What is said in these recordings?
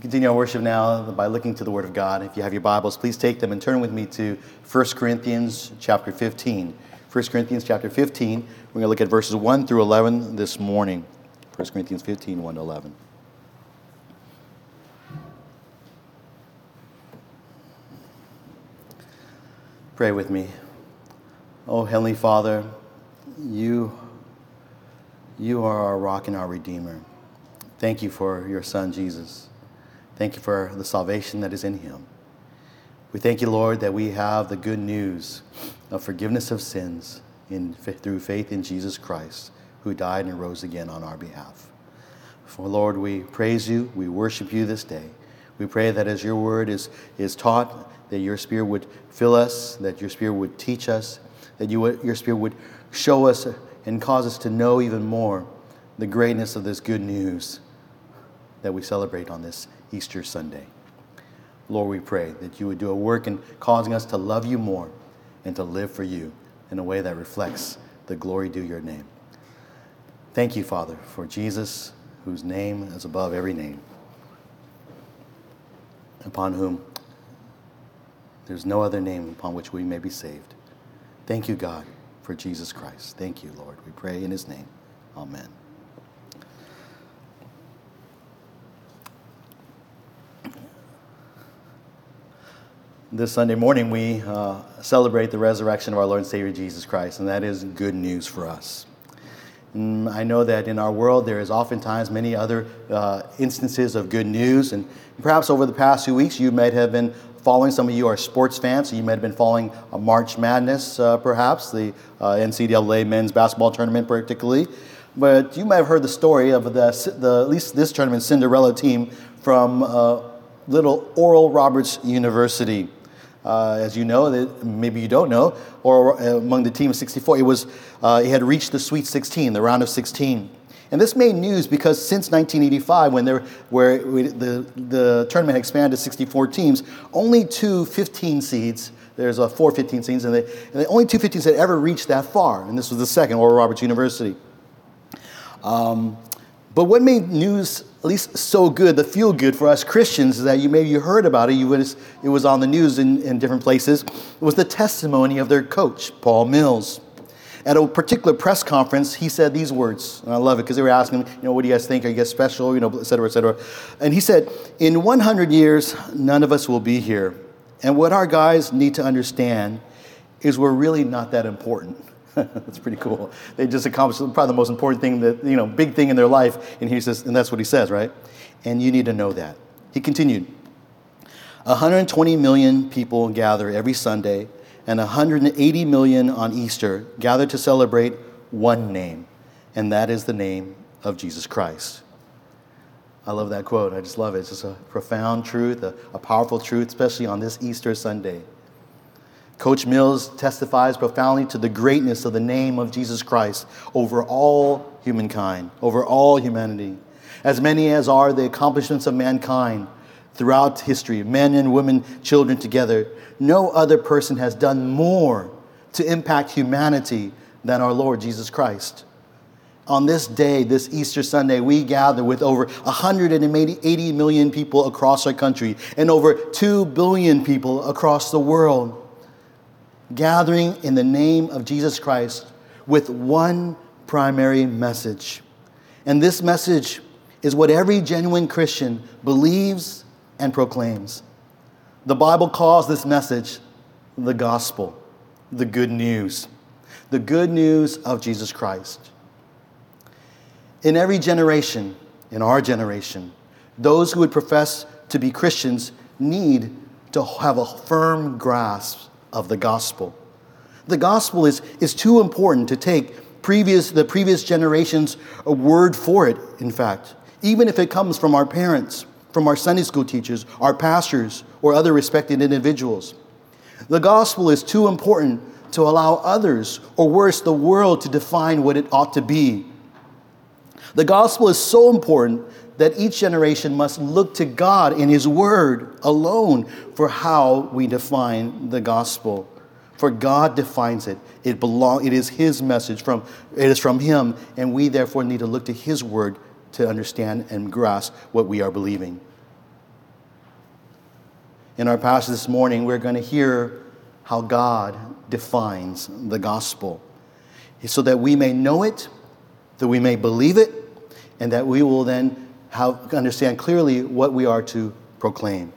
Continue our worship now by looking to the Word of God. If you have your Bibles, please take them and turn with me to 1 Corinthians chapter 15. 1 Corinthians chapter 15. We're going to look at verses 1 through 11 this morning. 1 Corinthians 15, 1 to 11. Pray with me. Oh, Heavenly Father, you, you are our rock and our Redeemer. Thank you for your Son, Jesus. Thank you for the salvation that is in him. We thank you, Lord, that we have the good news of forgiveness of sins in, through faith in Jesus Christ, who died and rose again on our behalf. For, Lord, we praise you, we worship you this day. We pray that as your word is, is taught, that your Spirit would fill us, that your Spirit would teach us, that you your Spirit would show us and cause us to know even more the greatness of this good news that we celebrate on this Easter Sunday. Lord, we pray that you would do a work in causing us to love you more and to live for you in a way that reflects the glory due your name. Thank you, Father, for Jesus, whose name is above every name, upon whom there's no other name upon which we may be saved. Thank you, God, for Jesus Christ. Thank you, Lord. We pray in his name. Amen. This Sunday morning, we uh, celebrate the resurrection of our Lord and Savior Jesus Christ, and that is good news for us. And I know that in our world there is oftentimes many other uh, instances of good news, and perhaps over the past few weeks you might have been following. Some of you are sports fans, so you might have been following a March Madness, uh, perhaps the uh, NCAA men's basketball tournament, particularly. But you might have heard the story of the, the at least this tournament Cinderella team from uh, little Oral Roberts University. Uh, as you know, maybe you don't know, or uh, among the team of 64, it was uh, it had reached the Sweet 16, the round of 16. And this made news because since 1985, when there, where the, the tournament expanded to 64 teams, only two 15 seeds, there's a four 15 seeds, and, they, and the only two 15 seeds had ever reached that far. And this was the second, Oral Roberts University. Um, but what made news at least so good, the feel good for us Christians, is that you maybe you heard about it, you was, it was on the news in, in different places, it was the testimony of their coach, Paul Mills. At a particular press conference, he said these words, and I love it because they were asking him, you know, what do you guys think? Are you guys special? You know, et cetera, et cetera. And he said, in 100 years, none of us will be here. And what our guys need to understand is we're really not that important. that's pretty cool. They just accomplished probably the most important thing that, you know, big thing in their life. And he says, and that's what he says, right? And you need to know that. He continued, 120 million people gather every Sunday and 180 million on Easter gather to celebrate one name, and that is the name of Jesus Christ. I love that quote. I just love it. It's just a profound truth, a, a powerful truth, especially on this Easter Sunday. Coach Mills testifies profoundly to the greatness of the name of Jesus Christ over all humankind, over all humanity. As many as are the accomplishments of mankind, throughout history, men and women, children together. No other person has done more to impact humanity than our Lord Jesus Christ. On this day, this Easter Sunday, we gather with over 180 million people across our country and over 2 billion people across the world, gathering in the name of Jesus Christ with one primary message. And this message is what every genuine Christian believes and proclaims. The Bible calls this message the gospel, the good news, the good news of Jesus Christ. In every generation, in our generation, those who would profess to be Christians need to have a firm grasp of the gospel. The gospel is, is too important to take previous, the previous generation's a word for it, in fact, even if it comes from our parents from our Sunday school teachers, our pastors, or other respected individuals. The gospel is too important to allow others, or worse, the world, to define what it ought to be. The gospel is so important that each generation must look to God in His Word alone for how we define the gospel. For God defines it. It, belong, it is His message, from, it is from Him, and we therefore need to look to His Word to understand and grasp what we are believing. In our passage this morning, we're going to hear how God defines the gospel so that we may know it, that we may believe it, and that we will then have, understand clearly what we are to proclaim.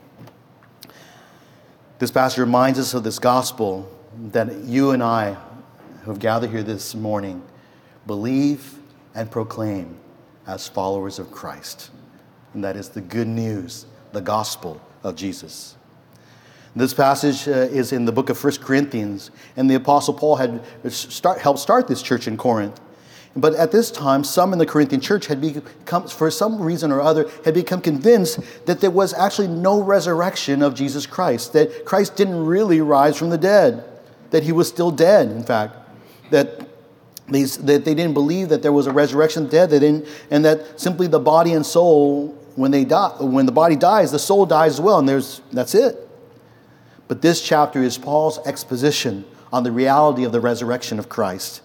This passage reminds us of this gospel that you and I who have gathered here this morning believe and proclaim as followers of Christ. And that is the good news, the gospel of Jesus. This passage uh, is in the book of 1 Corinthians, and the Apostle Paul had start, helped start this church in Corinth. But at this time, some in the Corinthian church had become, for some reason or other, had become convinced that there was actually no resurrection of Jesus Christ, that Christ didn't really rise from the dead, that he was still dead, in fact, that they, that they didn't believe that there was a resurrection of the dead, they didn't, and that simply the body and soul, when, they die, when the body dies, the soul dies as well, and there's, that's it. But this chapter is Paul's exposition on the reality of the resurrection of Christ.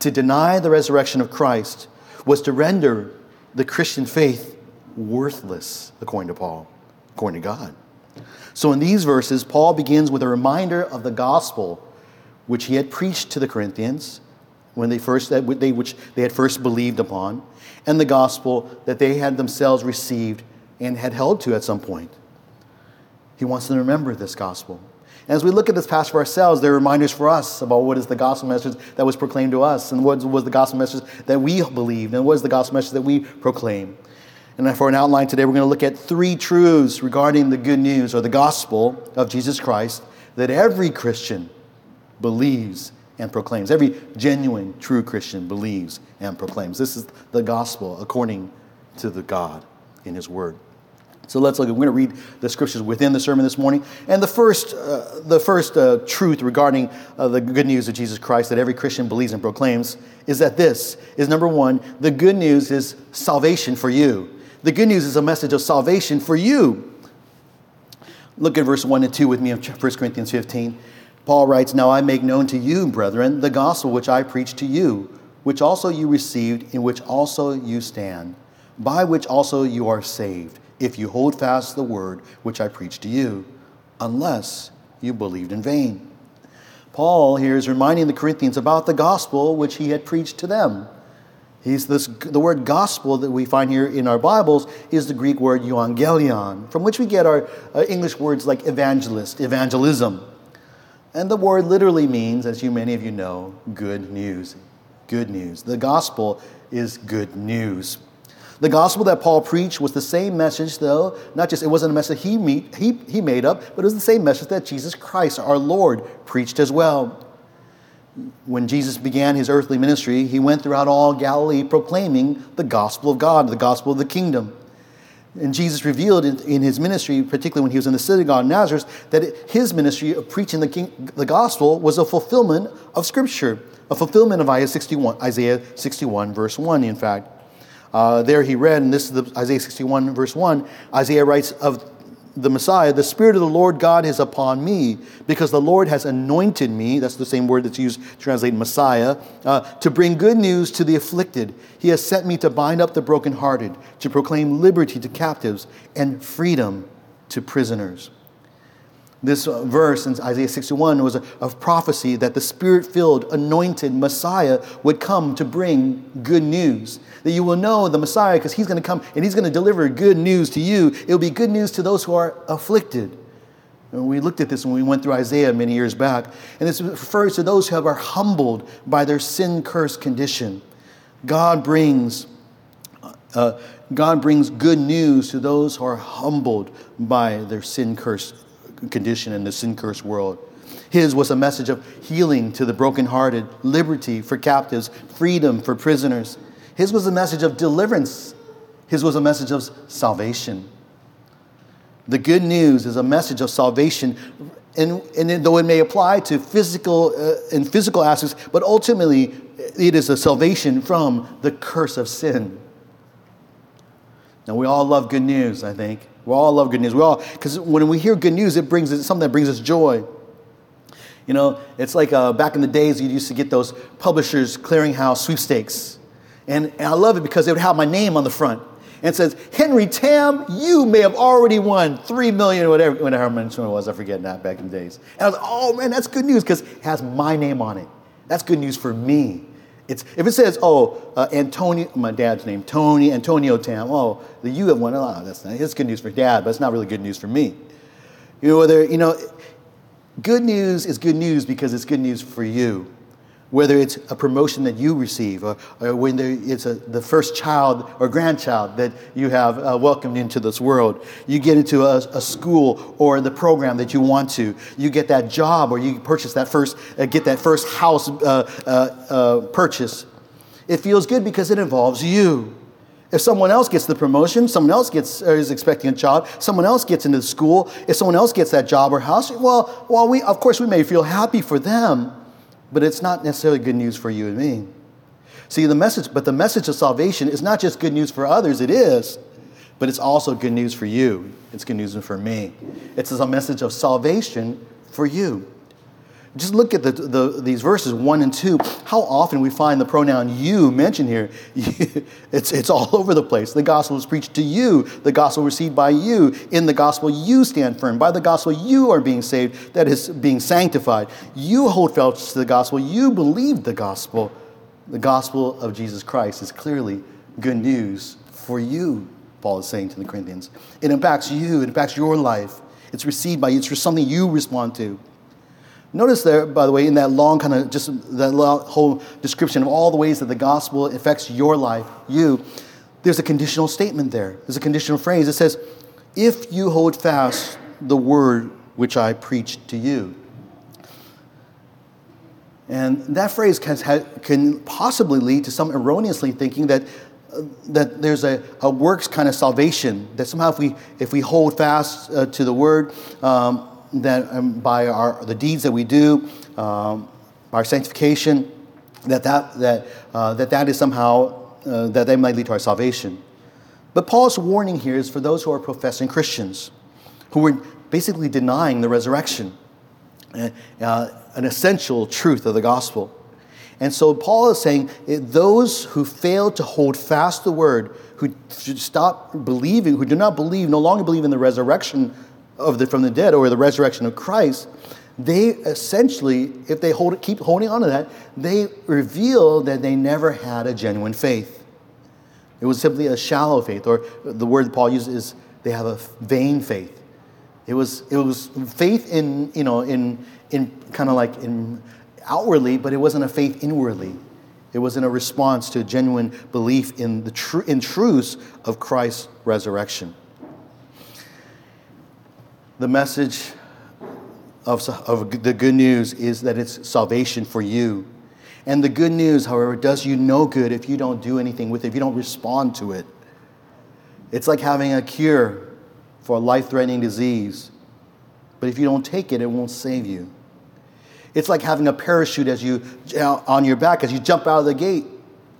To deny the resurrection of Christ was to render the Christian faith worthless, according to Paul, according to God. So in these verses, Paul begins with a reminder of the gospel which he had preached to the Corinthians when they first they, which they had first believed upon, and the gospel that they had themselves received and had held to at some point. He wants them to remember this gospel. As we look at this passage for ourselves, there are reminders for us about what is the gospel message that was proclaimed to us, and what was the gospel message that we believed, and what is the gospel message that we proclaim. And for an outline today, we're going to look at three truths regarding the good news or the gospel of Jesus Christ that every Christian believes and proclaims. Every genuine, true Christian believes and proclaims. This is the gospel according to the God in His Word. So let's look. We're going to read the scriptures within the sermon this morning. And the first, uh, the first uh, truth regarding uh, the good news of Jesus Christ that every Christian believes and proclaims is that this is number one, the good news is salvation for you. The good news is a message of salvation for you. Look at verse 1 and 2 with me of 1 Corinthians 15. Paul writes, Now I make known to you, brethren, the gospel which I preached to you, which also you received, in which also you stand, by which also you are saved if you hold fast the word which I preached to you, unless you believed in vain. Paul here is reminding the Corinthians about the gospel which he had preached to them. He's this, the word gospel that we find here in our Bibles is the Greek word euangelion, from which we get our uh, English words like evangelist, evangelism. And the word literally means, as you many of you know, good news. Good news. The gospel is good news. The gospel that Paul preached was the same message, though, not just, it wasn't a message he, meet, he, he made up, but it was the same message that Jesus Christ, our Lord, preached as well. When Jesus began his earthly ministry, he went throughout all Galilee proclaiming the gospel of God, the gospel of the kingdom. And Jesus revealed in, in, his ministry, particularly when he was in the synagogue in Nazareth, that it, his ministry of preaching the, king, the gospel was a fulfillment of Scripture, a fulfillment of Isaiah 61, Isaiah 61, verse 1, in fact. Uh, there he read, and this is the, Isaiah 61, verse 1. Isaiah writes of the Messiah, the Spirit of the Lord God is upon me, because the Lord has anointed me, that's the same word that's used to translate Messiah, uh, to bring good news to the afflicted. He has sent me to bind up the brokenhearted, to proclaim liberty to captives and freedom to prisoners. This uh, verse in Isaiah 61 was a, a prophecy that the spirit filled, anointed Messiah would come to bring good news. That you will know the Messiah because he's going to come and he's going to deliver good news to you. It will be good news to those who are afflicted. And we looked at this when we went through Isaiah many years back. And this refers to those who are humbled by their sin cursed condition. God brings. Uh, God brings good news to those who are humbled by their sin cursed condition in the sin cursed world. His was a message of healing to the brokenhearted, liberty for captives, freedom for prisoners. His was a message of deliverance. His was a message of salvation. The good news is a message of salvation, and, and though it may apply to physical uh, and physical aspects, but ultimately it is a salvation from the curse of sin. Now we all love good news, I think. We all love good news. We all, because when we hear good news, it brings it's something that brings us joy. You know, it's like uh, back in the days you used to get those publishers clearinghouse sweepstakes. And, and I love it because they would have my name on the front. and says, Henry Tam, you may have already won three million, whatever, whatever much it was, I forget now, back in the days. And I was oh man, that's good news because it has my name on it. That's good news for me. It's, if it says, oh, uh, Antonio, my dad's name, Tony, Antonio Tam, oh, the you have won, oh, that's not, it's good news for dad, but it's not really good news for me. You know, whether, you know, good news is good news because it's good news for you whether it's a promotion that you receive or, or when it's a, the first child or grandchild that you have uh, welcomed into this world. You get into a, a, school or the program that you want to. You get that job or you purchase that first, uh, get that first house uh, uh, uh purchase. It feels good because it involves you. If someone else gets the promotion, someone else gets is expecting a child, someone else gets into the school, if someone else gets that job or house, well, well, we of course we may feel happy for them but it's not necessarily good news for you and me. See, the message, but the message of salvation is not just good news for others, it is, but it's also good news for you. It's good news for me. It's a message of salvation for you. Just look at the, the, these verses, one and two. How often we find the pronoun you mentioned here. it's, it's all over the place. The gospel is preached to you, the gospel received by you. In the gospel, you stand firm. By the gospel, you are being saved, that is, being sanctified. You hold fast to the gospel, you believe the gospel. The gospel of Jesus Christ is clearly good news for you, Paul is saying to the Corinthians. It impacts you, it impacts your life. It's received by you, it's for something you respond to. Notice there, by the way, in that long kind of just that whole description of all the ways that the gospel affects your life, you, there's a conditional statement there. There's a conditional phrase. It says, if you hold fast the word which I preached to you. And that phrase can, can possibly lead to some erroneously thinking that, that there's a, a works kind of salvation, that somehow if we, if we hold fast uh, to the word, um, that um, by our, the deeds that we do, um, our sanctification, that that, that, uh, that, that is somehow, uh, that they might lead to our salvation. But Paul's warning here is for those who are professing Christians, who are basically denying the resurrection, uh, uh an essential truth of the gospel. And so Paul is saying those who fail to hold fast the word, who should stop believing, who do not believe, no longer believe in the resurrection of the, from the dead or the resurrection of Christ, they essentially, if they hold, keep holding on to that, they reveal that they never had a genuine faith. It was simply a shallow faith, or the word Paul uses is they have a vain faith. It was, it was faith in, you know, in, in kind of like in outwardly, but it wasn't a faith inwardly. It wasn't a response to a genuine belief in the tr- in truths of Christ's resurrection. The message of, of the good news is that it's salvation for you. And the good news, however, does you no good if you don't do anything with it, if you don't respond to it. It's like having a cure for a life threatening disease, but if you don't take it, it won't save you. It's like having a parachute as you uh, on your back as you jump out of the gate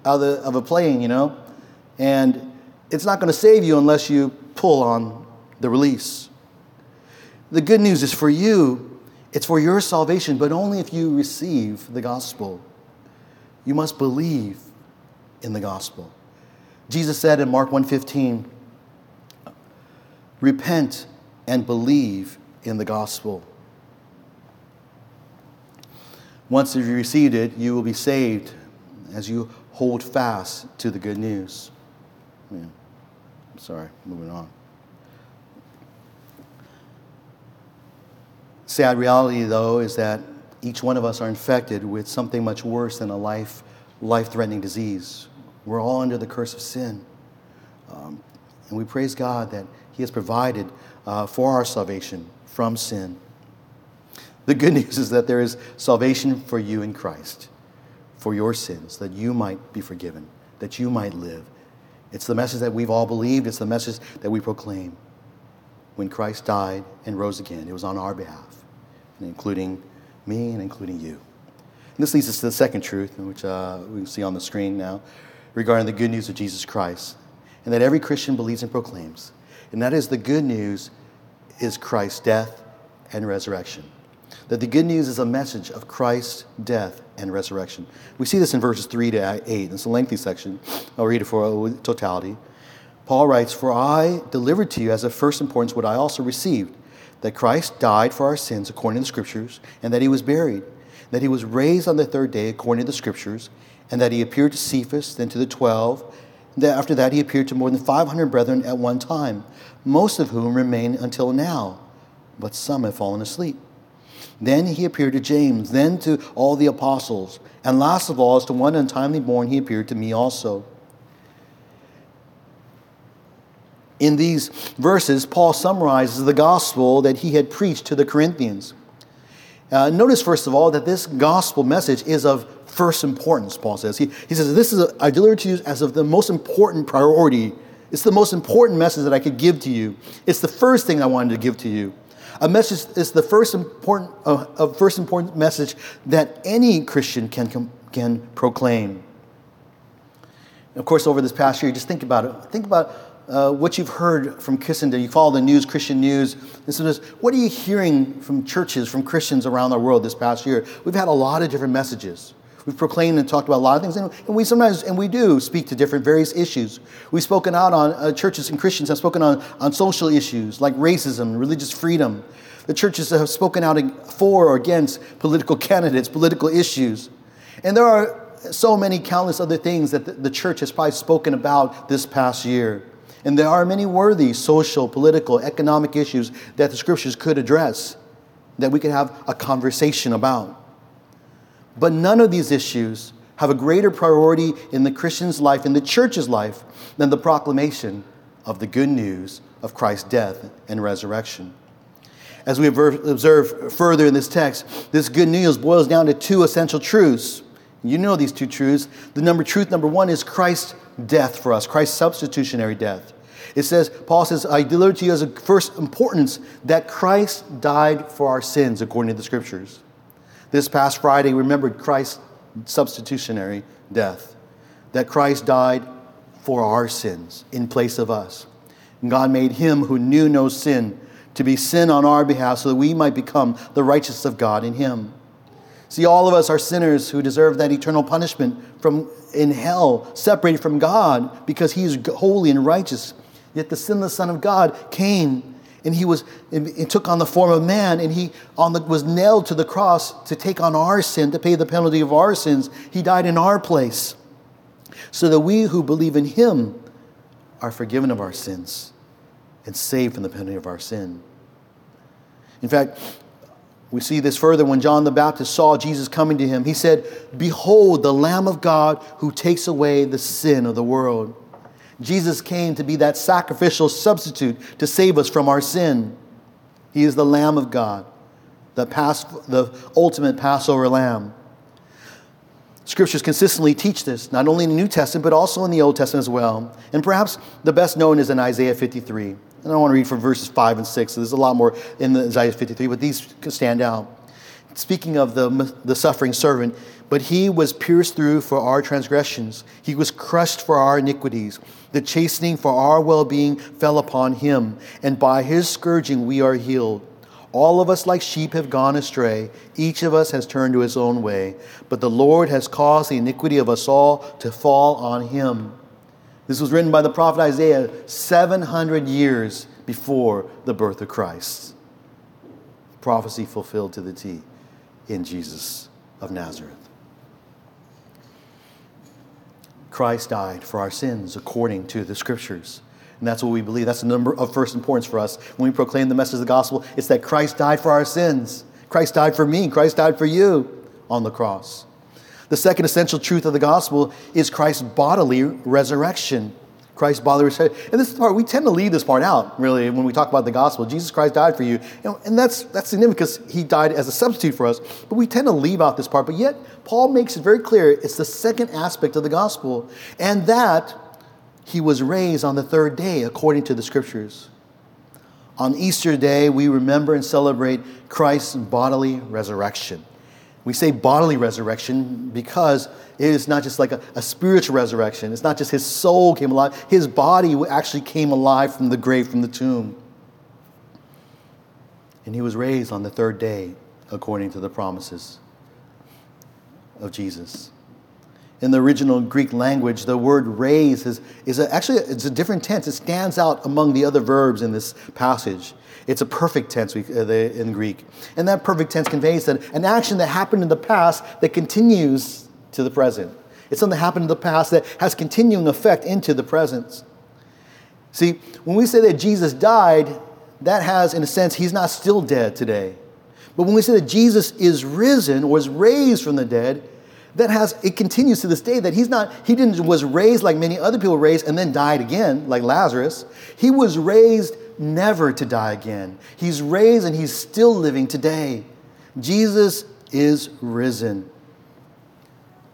out of, the, of a plane, you know, and it's not going to save you unless you pull on the release. The good news is for you, it's for your salvation, but only if you receive the gospel. You must believe in the gospel. Jesus said in Mark 1:15, "Repent and believe in the gospel." Once you've received it, you will be saved as you hold fast to the good news. Yeah. I'm sorry, moving on. Sad reality, though, is that each one of us are infected with something much worse than a life threatening disease. We're all under the curse of sin. Um, and we praise God that He has provided uh, for our salvation from sin. The good news is that there is salvation for you in Christ, for your sins, that you might be forgiven, that you might live. It's the message that we've all believed, it's the message that we proclaim. When Christ died and rose again, it was on our behalf including me and including you. And this leads us to the second truth, which uh, we can see on the screen now, regarding the good news of Jesus Christ, and that every Christian believes and proclaims. And that is the good news is Christ's death and resurrection. That the good news is a message of Christ's death and resurrection. We see this in verses 3 to 8. It's a lengthy section. I'll read it for totality. Paul writes, For I delivered to you as of first importance what I also received that Christ died for our sins according to the Scriptures, and that he was buried, that he was raised on the third day according to the Scriptures, and that he appeared to Cephas, then to the twelve. That after that, he appeared to more than 500 brethren at one time, most of whom remain until now, but some have fallen asleep. Then he appeared to James, then to all the apostles, and last of all, as to one untimely born, he appeared to me also. In these verses, Paul summarizes the gospel that he had preached to the Corinthians. Uh, notice, first of all, that this gospel message is of first importance, Paul says. He, he says, This is, a, I deliver to you as of the most important priority. It's the most important message that I could give to you. It's the first thing I wanted to give to you. A message is the first important, uh, a first important message that any Christian can, can proclaim. of course, over this past year, just think about it. Think about uh, what you've heard from Christendom. You follow the news, Christian news. And so what are you hearing from churches, from Christians around the world this past year? We've had a lot of different messages. We've proclaimed and talked about a lot of things, and, we sometimes, and we do speak to different various issues. We've spoken out on, uh, churches and Christians have spoken on, on social issues like racism, religious freedom. The churches have spoken out for or against political candidates, political issues. And there are so many countless other things that the, the church has probably spoken about this past year. And there are many worthy social, political, economic issues that the scriptures could address, that we could have a conversation about. But none of these issues have a greater priority in the Christian's life, in the church's life, than the proclamation of the good news of Christ's death and resurrection. As we observe further in this text, this good news boils down to two essential truths. You know these two truths. The number truth number one is Christ's death for us, Christ's substitutionary death. It says, Paul says, I deliver to you as a first importance that Christ died for our sins according to the scriptures. This past Friday, we remembered Christ's substitutionary death, that Christ died for our sins in place of us. And God made him who knew no sin to be sin on our behalf so that we might become the righteousness of God in him. See, all of us are sinners who deserve that eternal punishment from in hell, separated from God because he is holy and righteous. Yet the sinless Son of God came and he was and took on the form of man and he on the, was nailed to the cross to take on our sin, to pay the penalty of our sins. He died in our place so that we who believe in him are forgiven of our sins and saved from the penalty of our sin. In fact, we see this further when John the Baptist saw Jesus coming to him. He said, Behold, the Lamb of God who takes away the sin of the world. Jesus came to be that sacrificial substitute to save us from our sin. He is the Lamb of God, the, Pas- the ultimate Passover Lamb. Scriptures consistently teach this, not only in the New Testament, but also in the Old Testament as well. And perhaps the best known is in Isaiah 53. And I want to read from verses 5 and 6. So there's a lot more in the Isaiah 53, but these stand out. Speaking of the, the suffering servant, but he was pierced through for our transgressions, he was crushed for our iniquities. The chastening for our well being fell upon him, and by his scourging we are healed. All of us, like sheep, have gone astray. Each of us has turned to his own way. But the Lord has caused the iniquity of us all to fall on him. This was written by the prophet Isaiah 700 years before the birth of Christ. Prophecy fulfilled to the T in Jesus of Nazareth. Christ died for our sins according to the scriptures. And that's what we believe. That's the number of first importance for us. When we proclaim the message of the gospel, it's that Christ died for our sins. Christ died for me. Christ died for you on the cross. The second essential truth of the gospel is Christ's bodily resurrection. Christ's bodily resurrection. And this part, we tend to leave this part out, really, when we talk about the gospel. Jesus Christ died for you. And that's, that's significant because he died as a substitute for us. But we tend to leave out this part. But yet, Paul makes it very clear it's the second aspect of the gospel. And that he was raised on the third day, according to the scriptures. On Easter Day, we remember and celebrate Christ's bodily resurrection. We say bodily resurrection because it is not just like a, a, spiritual resurrection. It's not just his soul came alive, his body actually came alive from the grave, from the tomb. And he was raised on the third day according to the promises of Jesus. In the original Greek language, the word raise is, is a, actually it's a different tense. It stands out among the other verbs in this passage. It's a perfect tense uh, in Greek. And that perfect tense conveys that an action that happened in the past that continues to the present. It's something that happened in the past that has continuing effect into the present. See, when we say that Jesus died, that has, in a sense, he's not still dead today. But when we say that Jesus is risen, was raised from the dead, that has it continues to this day that he's not he didn't was raised like many other people raised and then died again like lazarus. He was raised never to die again. He's raised and he's still living today. Jesus is risen.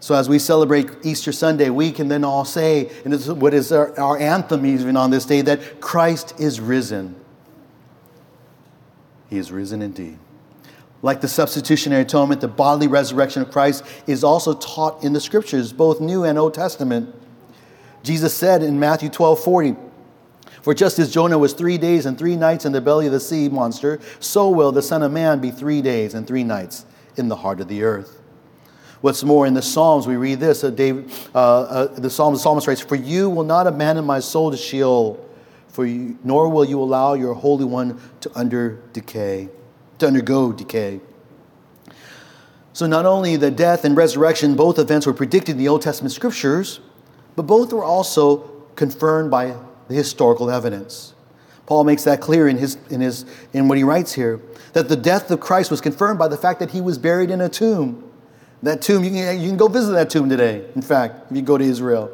So as we celebrate easter sunday we can then all say and this is what is our, our anthem even on this day that christ is risen. He is risen indeed like the substitutionary atonement, the bodily resurrection of Christ is also taught in the scriptures, both New and Old Testament. Jesus said in Matthew 12 40, For just as Jonah was three days and three nights in the belly of the sea monster, so will the Son of Man be three days and three nights in the heart of the earth. What's more, in the Psalms, we read this uh, David, uh, uh, the, Psalm, the psalmist writes, For you will not abandon my soul to Sheol, for you, nor will you allow your Holy One to under decay to undergo decay. So, not only the death and resurrection, both events were predicted in the Old Testament scriptures, but both were also confirmed by the historical evidence. Paul makes that clear in, his, in, his, in what he writes here that the death of Christ was confirmed by the fact that he was buried in a tomb. That tomb, you can, you can go visit that tomb today. In fact, if you go to Israel,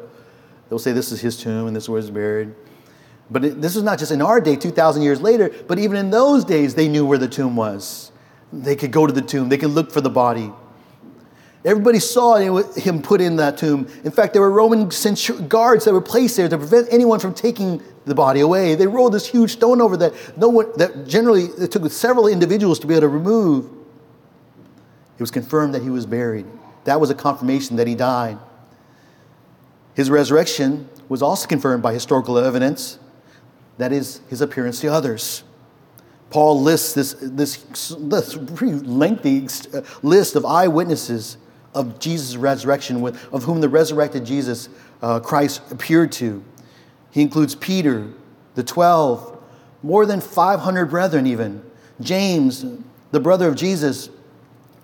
they'll say this is his tomb and this is where he's buried. But it, this is not just in our day, 2,000 years later, but even in those days, they knew where the tomb was. They could go to the tomb, they could look for the body. Everybody saw him put in that tomb. In fact, there were Roman guards that were placed there to prevent anyone from taking the body away. They rolled this huge stone over that no one that generally it took several individuals to be able to remove. It was confirmed that he was buried. That was a confirmation that he died. His resurrection was also confirmed by historical evidence that is his appearance to others. Paul lists this, this, this pretty lengthy uh, list of eyewitnesses of Jesus' resurrection, with, of whom the resurrected Jesus uh, Christ appeared to. He includes Peter, the 12, more than 500 brethren, even, James, the brother of Jesus,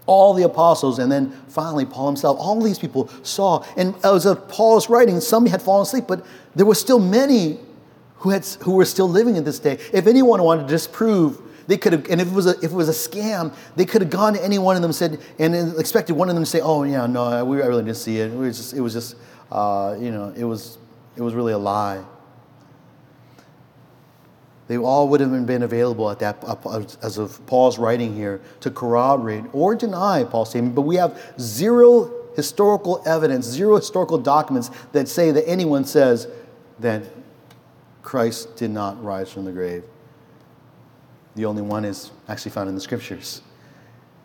all the apostles, and then finally Paul himself. All these people saw. And as of Paul's writing, some had fallen asleep, but there were still many who, had, who were still living in this day. If anyone wanted to disprove, they could have, and if it was a, if it was a scam, they could have gone to any one of them said, and expected one of them to say, "Oh yeah, no, we, I really didn't see it. It was just, it was just, uh, you know, it was, it was really a lie." They all would have been available at that, as of Paul's writing here, to corroborate or deny Paul's statement. But we have zero historical evidence, zero historical documents that say that anyone says that Christ did not rise from the grave. The only one is actually found in the scriptures.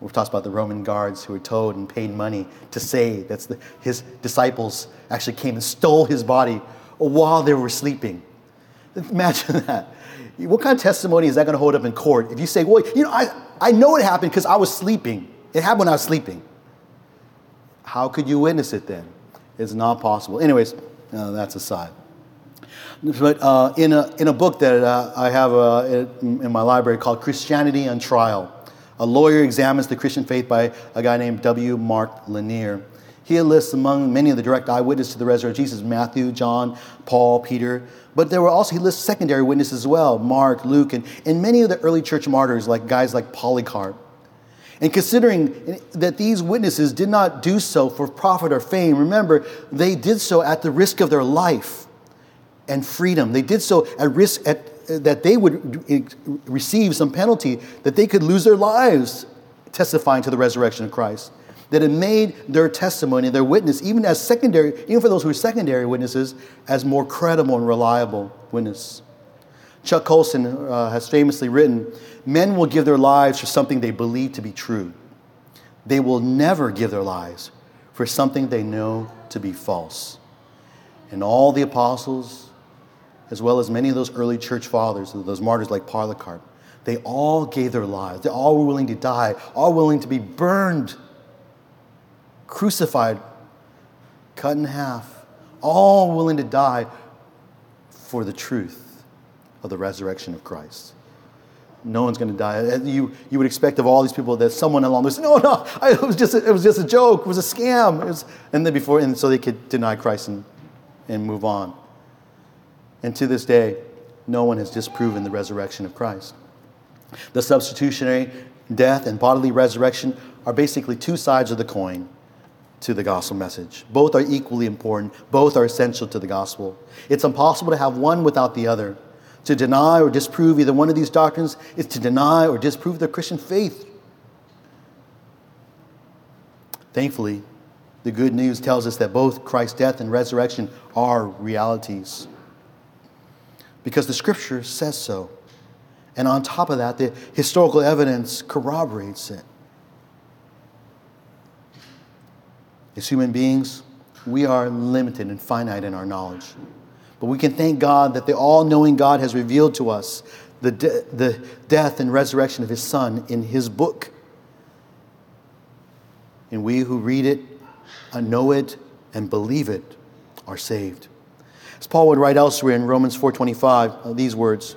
We've talked about the Roman guards who were told and paid money to say that his disciples actually came and stole his body while they were sleeping. Imagine that. What kind of testimony is that going to hold up in court if you say, well, you know, I, I know it happened because I was sleeping. It happened when I was sleeping. How could you witness it then? It's not possible. Anyways, uh, that's aside. But uh, in, a, in a book that uh, I have uh, in my library called Christianity on Trial, a lawyer examines the Christian faith by a guy named W. Mark Lanier. He lists among many of the direct eyewitnesses to the resurrection Jesus Matthew, John, Paul, Peter. But there were also, he lists secondary witnesses as well Mark, Luke, and, and many of the early church martyrs, like guys like Polycarp. And considering that these witnesses did not do so for profit or fame, remember, they did so at the risk of their life and freedom. They did so at risk at, that they would receive some penalty, that they could lose their lives testifying to the resurrection of Christ. That it made their testimony, their witness, even as secondary, even for those who are secondary witnesses, as more credible and reliable witness. Chuck Colson uh, has famously written Men will give their lives for something they believe to be true. They will never give their lives for something they know to be false. And all the apostles, as well as many of those early church fathers, those martyrs like Polycarp, they all gave their lives. They all were willing to die, all willing to be burned, crucified cut in half, all willing to die for the truth of the resurrection of Christ. No one's going to die. Uh, you, you would expect of all these people that someone along the way no, no, I, it, was just a, it was just a joke. It was a scam. Was, and then before, and so they could deny Christ and, and move on. And to this day, no one has disproven the resurrection of Christ. The substitutionary death and bodily resurrection are basically two sides of the coin to the gospel message. Both are equally important, both are essential to the gospel. It's impossible to have one without the other. To deny or disprove either one of these doctrines is to deny or disprove the Christian faith. Thankfully, the good news tells us that both Christ's death and resurrection are realities because the scripture says so. And on top of that, the historical evidence corroborates it. As human beings, we are limited and finite in our knowledge. But we can thank God that the all knowing God has revealed to us the, de- the death and resurrection of His Son in His book. And we who read it, know it, and believe it are saved. As Paul would write elsewhere in Romans 4:25, uh, these words.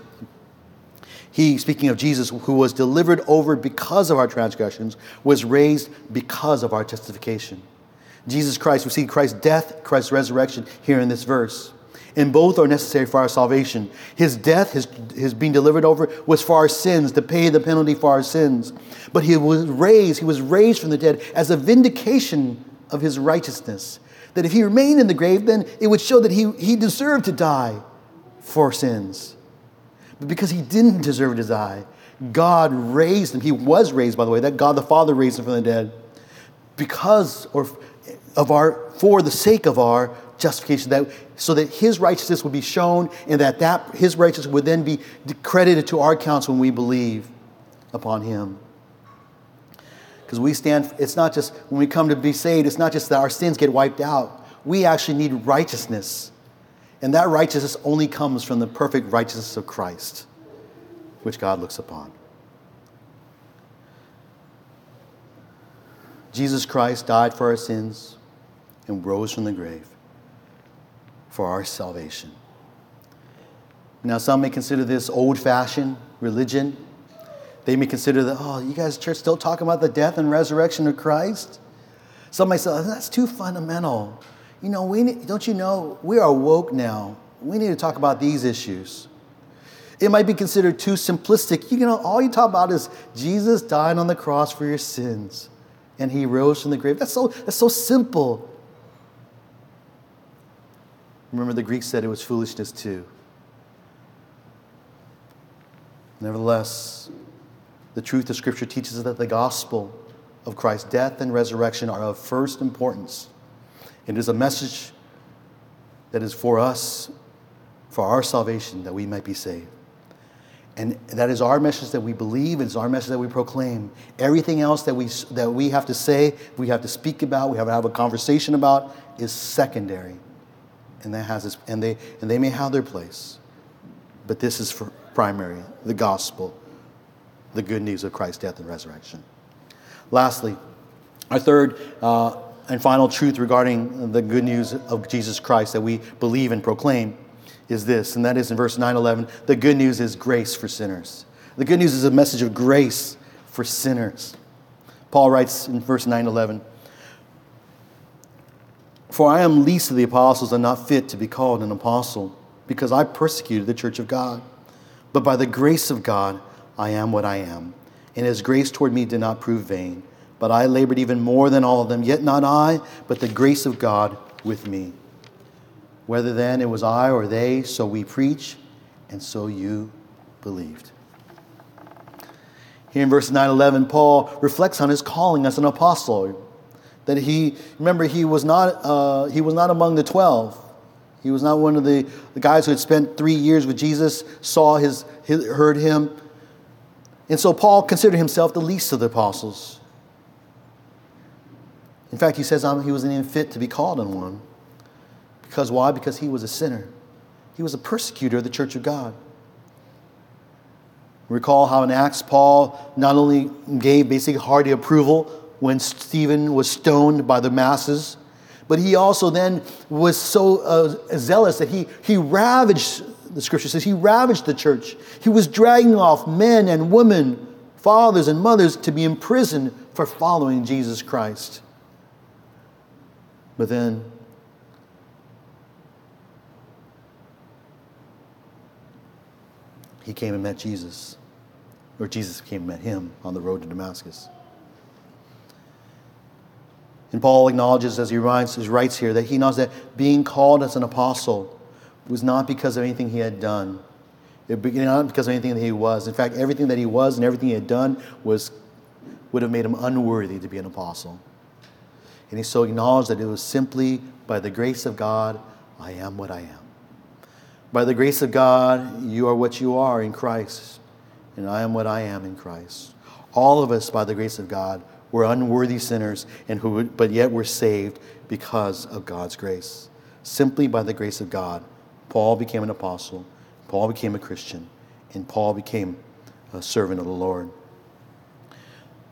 He, speaking of Jesus, who was delivered over because of our transgressions, was raised because of our justification. Jesus Christ, we see Christ's death, Christ's resurrection here in this verse. And both are necessary for our salvation. His death, his, his being delivered over, was for our sins, to pay the penalty for our sins. But he was raised, he was raised from the dead as a vindication of his righteousness. That if he remained in the grave, then it would show that he, he deserved to die for sins. But because he didn't deserve to die, God raised him. He was raised, by the way, that God the Father raised him from the dead. Because or of our for the sake of our justification, that so that his righteousness would be shown and that, that his righteousness would then be credited to our accounts when we believe upon him. Because we stand, it's not just when we come to be saved, it's not just that our sins get wiped out. We actually need righteousness. And that righteousness only comes from the perfect righteousness of Christ, which God looks upon. Jesus Christ died for our sins and rose from the grave for our salvation. Now, some may consider this old fashioned religion they may consider that, oh, you guys, church, still talking about the death and resurrection of Christ? Some might say, oh, that's too fundamental. You know, we need, don't you know, we are woke now. We need to talk about these issues. It might be considered too simplistic. You know, all you talk about is Jesus died on the cross for your sins and he rose from the grave. That's so, that's so simple. Remember, the Greeks said it was foolishness too. Nevertheless, the truth of Scripture teaches us that the gospel of Christ's death and resurrection are of first importance. It is a message that is for us, for our salvation, that we might be saved. And that is our message that we believe, it's our message that we proclaim. Everything else that we, that we have to say, we have to speak about, we have to have a conversation about, is secondary. And, that has its, and, they, and they may have their place. But this is for primary, the gospel the good news of Christ's death and resurrection. Lastly, our third uh, and final truth regarding the good news of Jesus Christ that we believe and proclaim is this, and that is in verse 9 11. The good news is grace for sinners. The good news is a message of grace for sinners. Paul writes in verse 9 11, For I am least of the apostles and not fit to be called an apostle, because I persecuted the church of God. But by the grace of God, I am what I am. And his grace toward me did not prove vain. But I labored even more than all of them, yet not I, but the grace of God with me. Whether then it was I or they, so we preach, and so you believed. Here in verse 9 11, Paul reflects on his calling as an apostle. That he, remember, he was not, uh, he was not among the 12. He was not one of the, the guys who had spent three years with Jesus, saw his, his heard him, and so Paul considered himself the least of the apostles. In fact, he says he wasn't even fit to be called on one. Because why? Because he was a sinner. He was a persecutor of the church of God. Recall how in Acts, Paul not only gave basic hearty approval when Stephen was stoned by the masses, But he also then was so uh, zealous that he, he ravaged, the scripture says, he ravaged the church. He was dragging off men and women, fathers and mothers to be imprisoned for following Jesus Christ. But then he came and met Jesus, or Jesus came and met him on the road to Damascus. And Paul acknowledges, as he writes, writes here, that he knows that being called as an apostle was not because of anything he had done. It not because of anything that he was. In fact, everything that he was and everything he had done was, would have made him unworthy to be an apostle. And he so acknowledged that it was simply by the grace of God, I am what I am. By the grace of God, you are what you are in Christ, and I am what I am in Christ. All of us, by the grace of God, we're unworthy sinners, and who, but yet we're saved because of God's grace. Simply by the grace of God, Paul became an apostle, Paul became a Christian, and Paul became a servant of the Lord.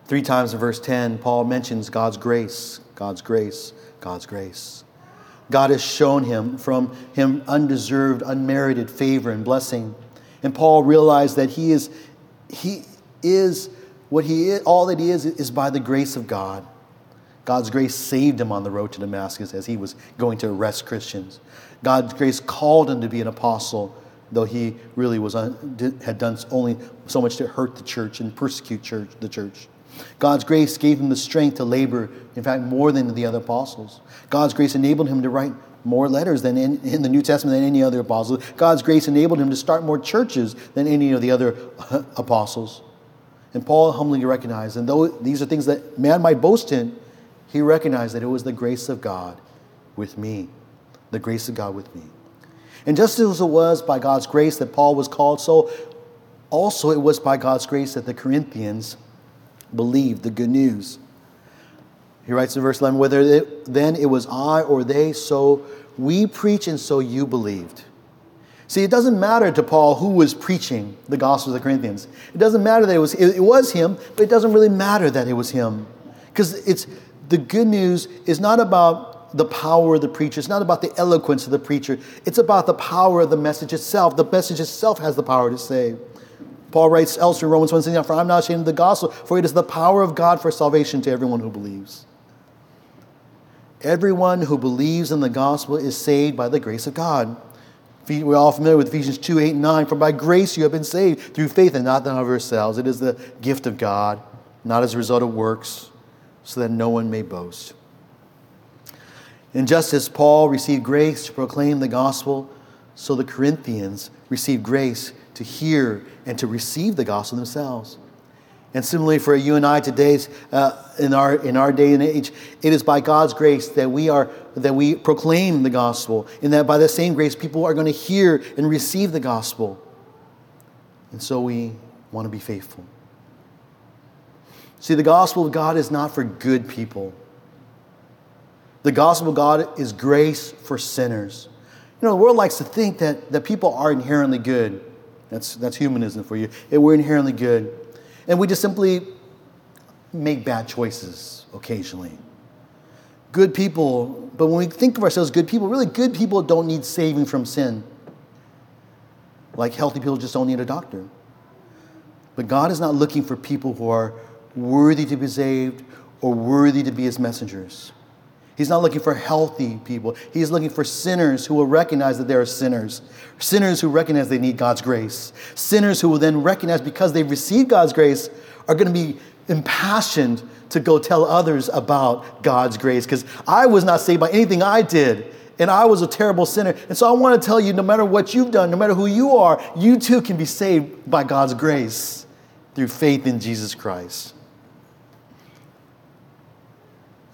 Three times in verse 10, Paul mentions God's grace, God's grace, God's grace. God has shown him from him undeserved, unmerited favor and blessing. And Paul realized that he is, he is what he is, all that he is, is by the grace of God. God's grace saved him on the road to Damascus as he was going to arrest Christians. God's grace called him to be an apostle, though he really was un, had done only so much to hurt the church and persecute church, the church. God's grace gave him the strength to labor, in fact, more than the other apostles. God's grace enabled him to write more letters than in, in, the New Testament than any other apostle. God's grace enabled him to start more churches than any of the other apostles. And Paul humbly recognized, and though these are things that man might boast in, he recognized that it was the grace of God with me. The grace of God with me. And just as it was by God's grace that Paul was called, so also it was by God's grace that the Corinthians believed the good news. He writes in verse 11, whether it, then it was I or they, so we preach and so you believed. See, it doesn't matter to Paul who was preaching the gospel to the Corinthians. It doesn't matter that it was, it, it was him, but it doesn't really matter that it was him. Because it's the good news is not about the power of the preacher, it's not about the eloquence of the preacher, it's about the power of the message itself. The message itself has the power to save. Paul writes elsewhere, in Romans 1 For I'm not ashamed of the gospel, for it is the power of God for salvation to everyone who believes. Everyone who believes in the gospel is saved by the grace of God. We're all familiar with Ephesians 2 8 and 9. For by grace you have been saved through faith and not of yourselves. It is the gift of God, not as a result of works, so that no one may boast. And just as Paul received grace to proclaim the gospel, so the Corinthians received grace to hear and to receive the gospel themselves. And similarly, for you and I today, uh, in, our, in our day and age, it is by God's grace that we, are, that we proclaim the gospel, and that by the same grace, people are going to hear and receive the gospel. And so we want to be faithful. See, the gospel of God is not for good people. The gospel of God is grace for sinners. You know, the world likes to think that, that people are inherently good. That's, that's humanism for you. We're inherently good. And we just simply make bad choices occasionally. Good people, but when we think of ourselves good people, really good people don't need saving from sin. Like healthy people just don't need a doctor. But God is not looking for people who are worthy to be saved or worthy to be his messengers. He's not looking for healthy people. He's looking for sinners who will recognize that they are sinners. Sinners who recognize they need God's grace. Sinners who will then recognize because they've received God's grace are going to be impassioned to go tell others about God's grace. Because I was not saved by anything I did, and I was a terrible sinner. And so I want to tell you no matter what you've done, no matter who you are, you too can be saved by God's grace through faith in Jesus Christ.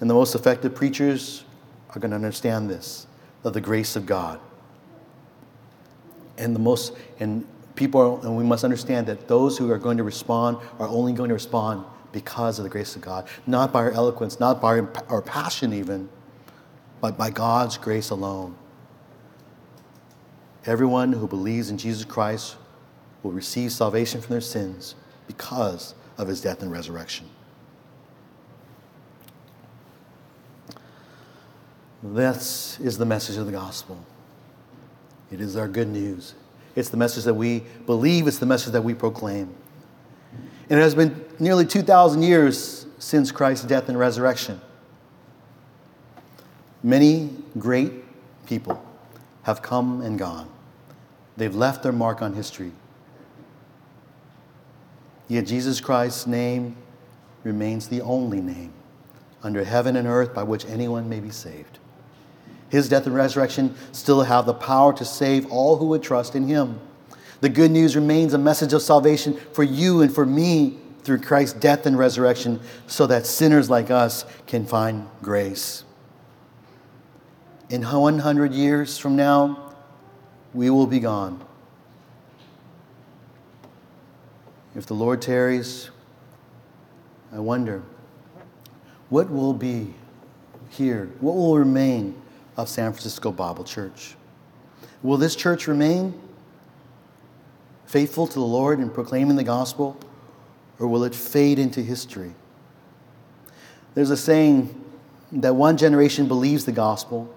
And the most effective preachers are going to understand this of the grace of God. And the most, and people, are, and we must understand that those who are going to respond are only going to respond because of the grace of God, not by our eloquence, not by our passion, even, but by God's grace alone. Everyone who believes in Jesus Christ will receive salvation from their sins because of his death and resurrection. This is the message of the gospel. It is our good news. It's the message that we believe, it's the message that we proclaim. And it has been nearly 2,000 years since Christ's death and resurrection. Many great people have come and gone. They've left their mark on history. Yet Jesus Christ's name remains the only name under heaven and earth by which anyone may be saved. His death and resurrection still have the power to save all who would trust in him. The good news remains a message of salvation for you and for me through Christ's death and resurrection so that sinners like us can find grace. In 100 years from now, we will be gone. If the Lord tarries, I wonder what will be here? What will remain of San Francisco Bible Church? Will this church remain faithful to the Lord in proclaiming the gospel, or will it fade into history? There's a saying that one generation believes the gospel,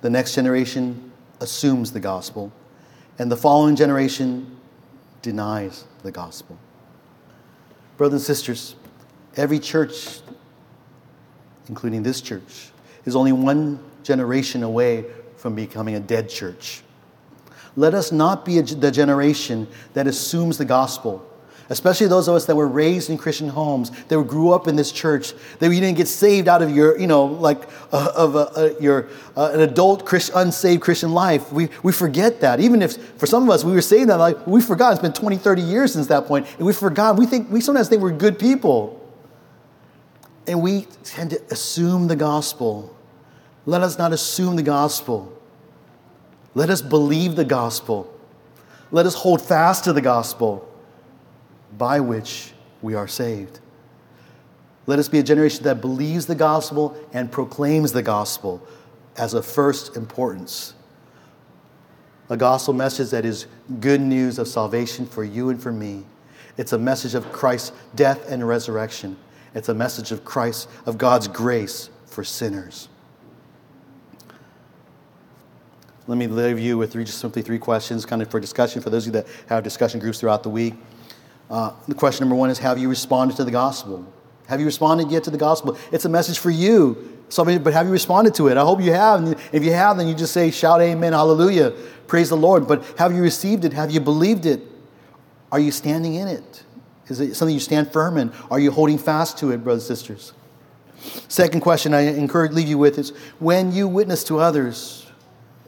the next generation assumes the gospel, and the following generation denies the gospel. Brothers and sisters, every church, including this church, is only one generation away from becoming a dead church. Let us not be the generation that assumes the gospel especially those of us that were raised in Christian homes, that grew up in this church, that you didn't get saved out of your, you know, like uh, of a, a, your uh, an adult Christ, unsaved Christian life. We, we forget that. Even if for some of us we were saved that like we forgot. It's been 20, 30 years since that point, and we forgot. We think we sometimes think we're good people, and we tend to assume the gospel. Let us not assume the gospel. Let us believe the gospel. Let us hold fast to the gospel by which we are saved. Let us be a generation that believes the gospel and proclaims the gospel as of first importance. A gospel message that is good news of salvation for you and for me. It's a message of Christ's death and resurrection. It's a message of Christ, of God's grace for sinners. Let me leave you with three, just simply three questions, kind of for discussion for those of you that have discussion groups throughout the week. Uh, the question number one is Have you responded to the gospel? Have you responded yet to the gospel? It's a message for you. Somebody, but have you responded to it? I hope you have. And if you have, then you just say, shout amen, hallelujah, praise the Lord. But have you received it? Have you believed it? Are you standing in it? Is it something you stand firm in? Are you holding fast to it, brothers and sisters? Second question I encourage leave you with is when you witness to others,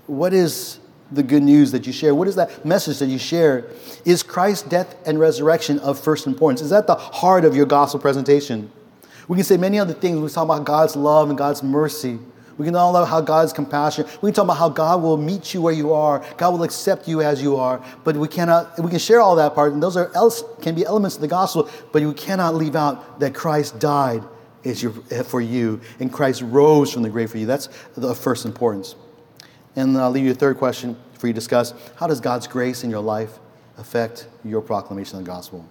what is the good news that you share? What is that message that you share? Is Christ's death and resurrection of first importance? Is that the heart of your gospel presentation? We can say many other things. We talk about God's love and God's mercy. We can talk about how God's compassion. We can talk about how God will meet you where you are. God will accept you as you are. But we cannot. We can share all that part, and those are else can be elements of the gospel. But we cannot leave out that Christ died is your, for you, and Christ rose from the grave for you. That's the first importance. And I'll leave you a third question for you to discuss. How does God's grace in your life affect your proclamation of the gospel?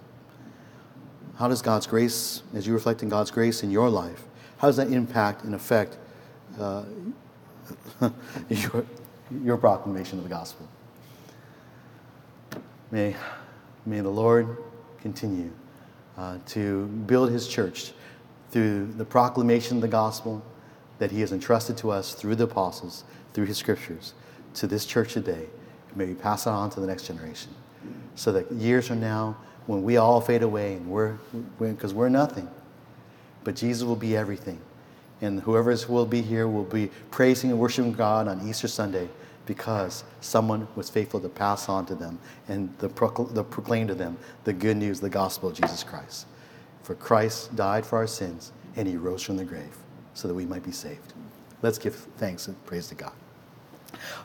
How does God's grace, as you reflect in God's grace in your life, how does that impact and affect uh, your, your proclamation of the gospel? May, may the Lord continue uh, to build his church through the proclamation of the gospel that he has entrusted to us through the apostles through his scriptures to this church today. And may we pass it on to the next generation so that years from now, when we all fade away and we're, because we're, we're nothing, but Jesus will be everything. And whoever will be here will be praising and worshiping God on Easter Sunday because someone was faithful to pass on to them and the, procl- the proclaim to them the good news, the gospel of Jesus Christ. For Christ died for our sins and he rose from the grave so that we might be saved. Let's give thanks and praise to God.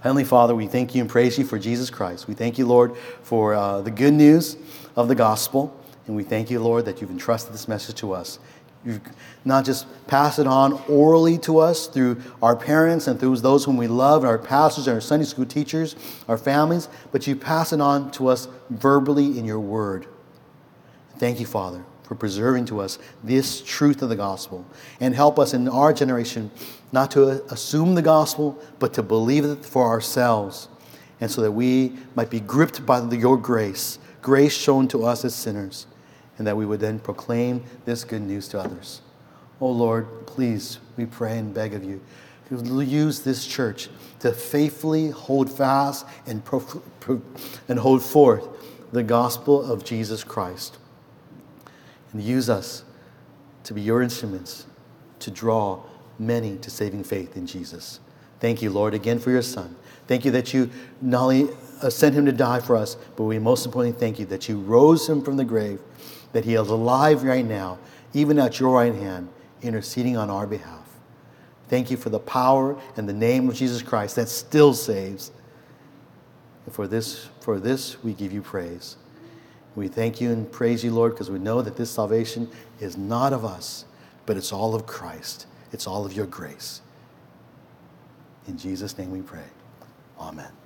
Heavenly Father, we thank you and praise you for Jesus Christ. We thank you, Lord, for uh, the good news of the gospel. And we thank you, Lord, that you've entrusted this message to us. You've not just passed it on orally to us through our parents and through those whom we love, our pastors, our Sunday school teachers, our families, but you pass it on to us verbally in your word. Thank you, Father. For preserving to us this truth of the gospel. And help us in our generation not to assume the gospel, but to believe it for ourselves. And so that we might be gripped by your grace, grace shown to us as sinners, and that we would then proclaim this good news to others. Oh Lord, please, we pray and beg of you use this church to faithfully hold fast and, and hold forth the gospel of Jesus Christ. And use us to be your instruments to draw many to saving faith in Jesus. Thank you, Lord, again for your Son. Thank you that you not only uh, sent him to die for us, but we most importantly thank you that you rose him from the grave, that he is alive right now, even at your right hand, interceding on our behalf. Thank you for the power and the name of Jesus Christ that still saves. And for this, for this we give you praise. We thank you and praise you, Lord, because we know that this salvation is not of us, but it's all of Christ. It's all of your grace. In Jesus' name we pray. Amen.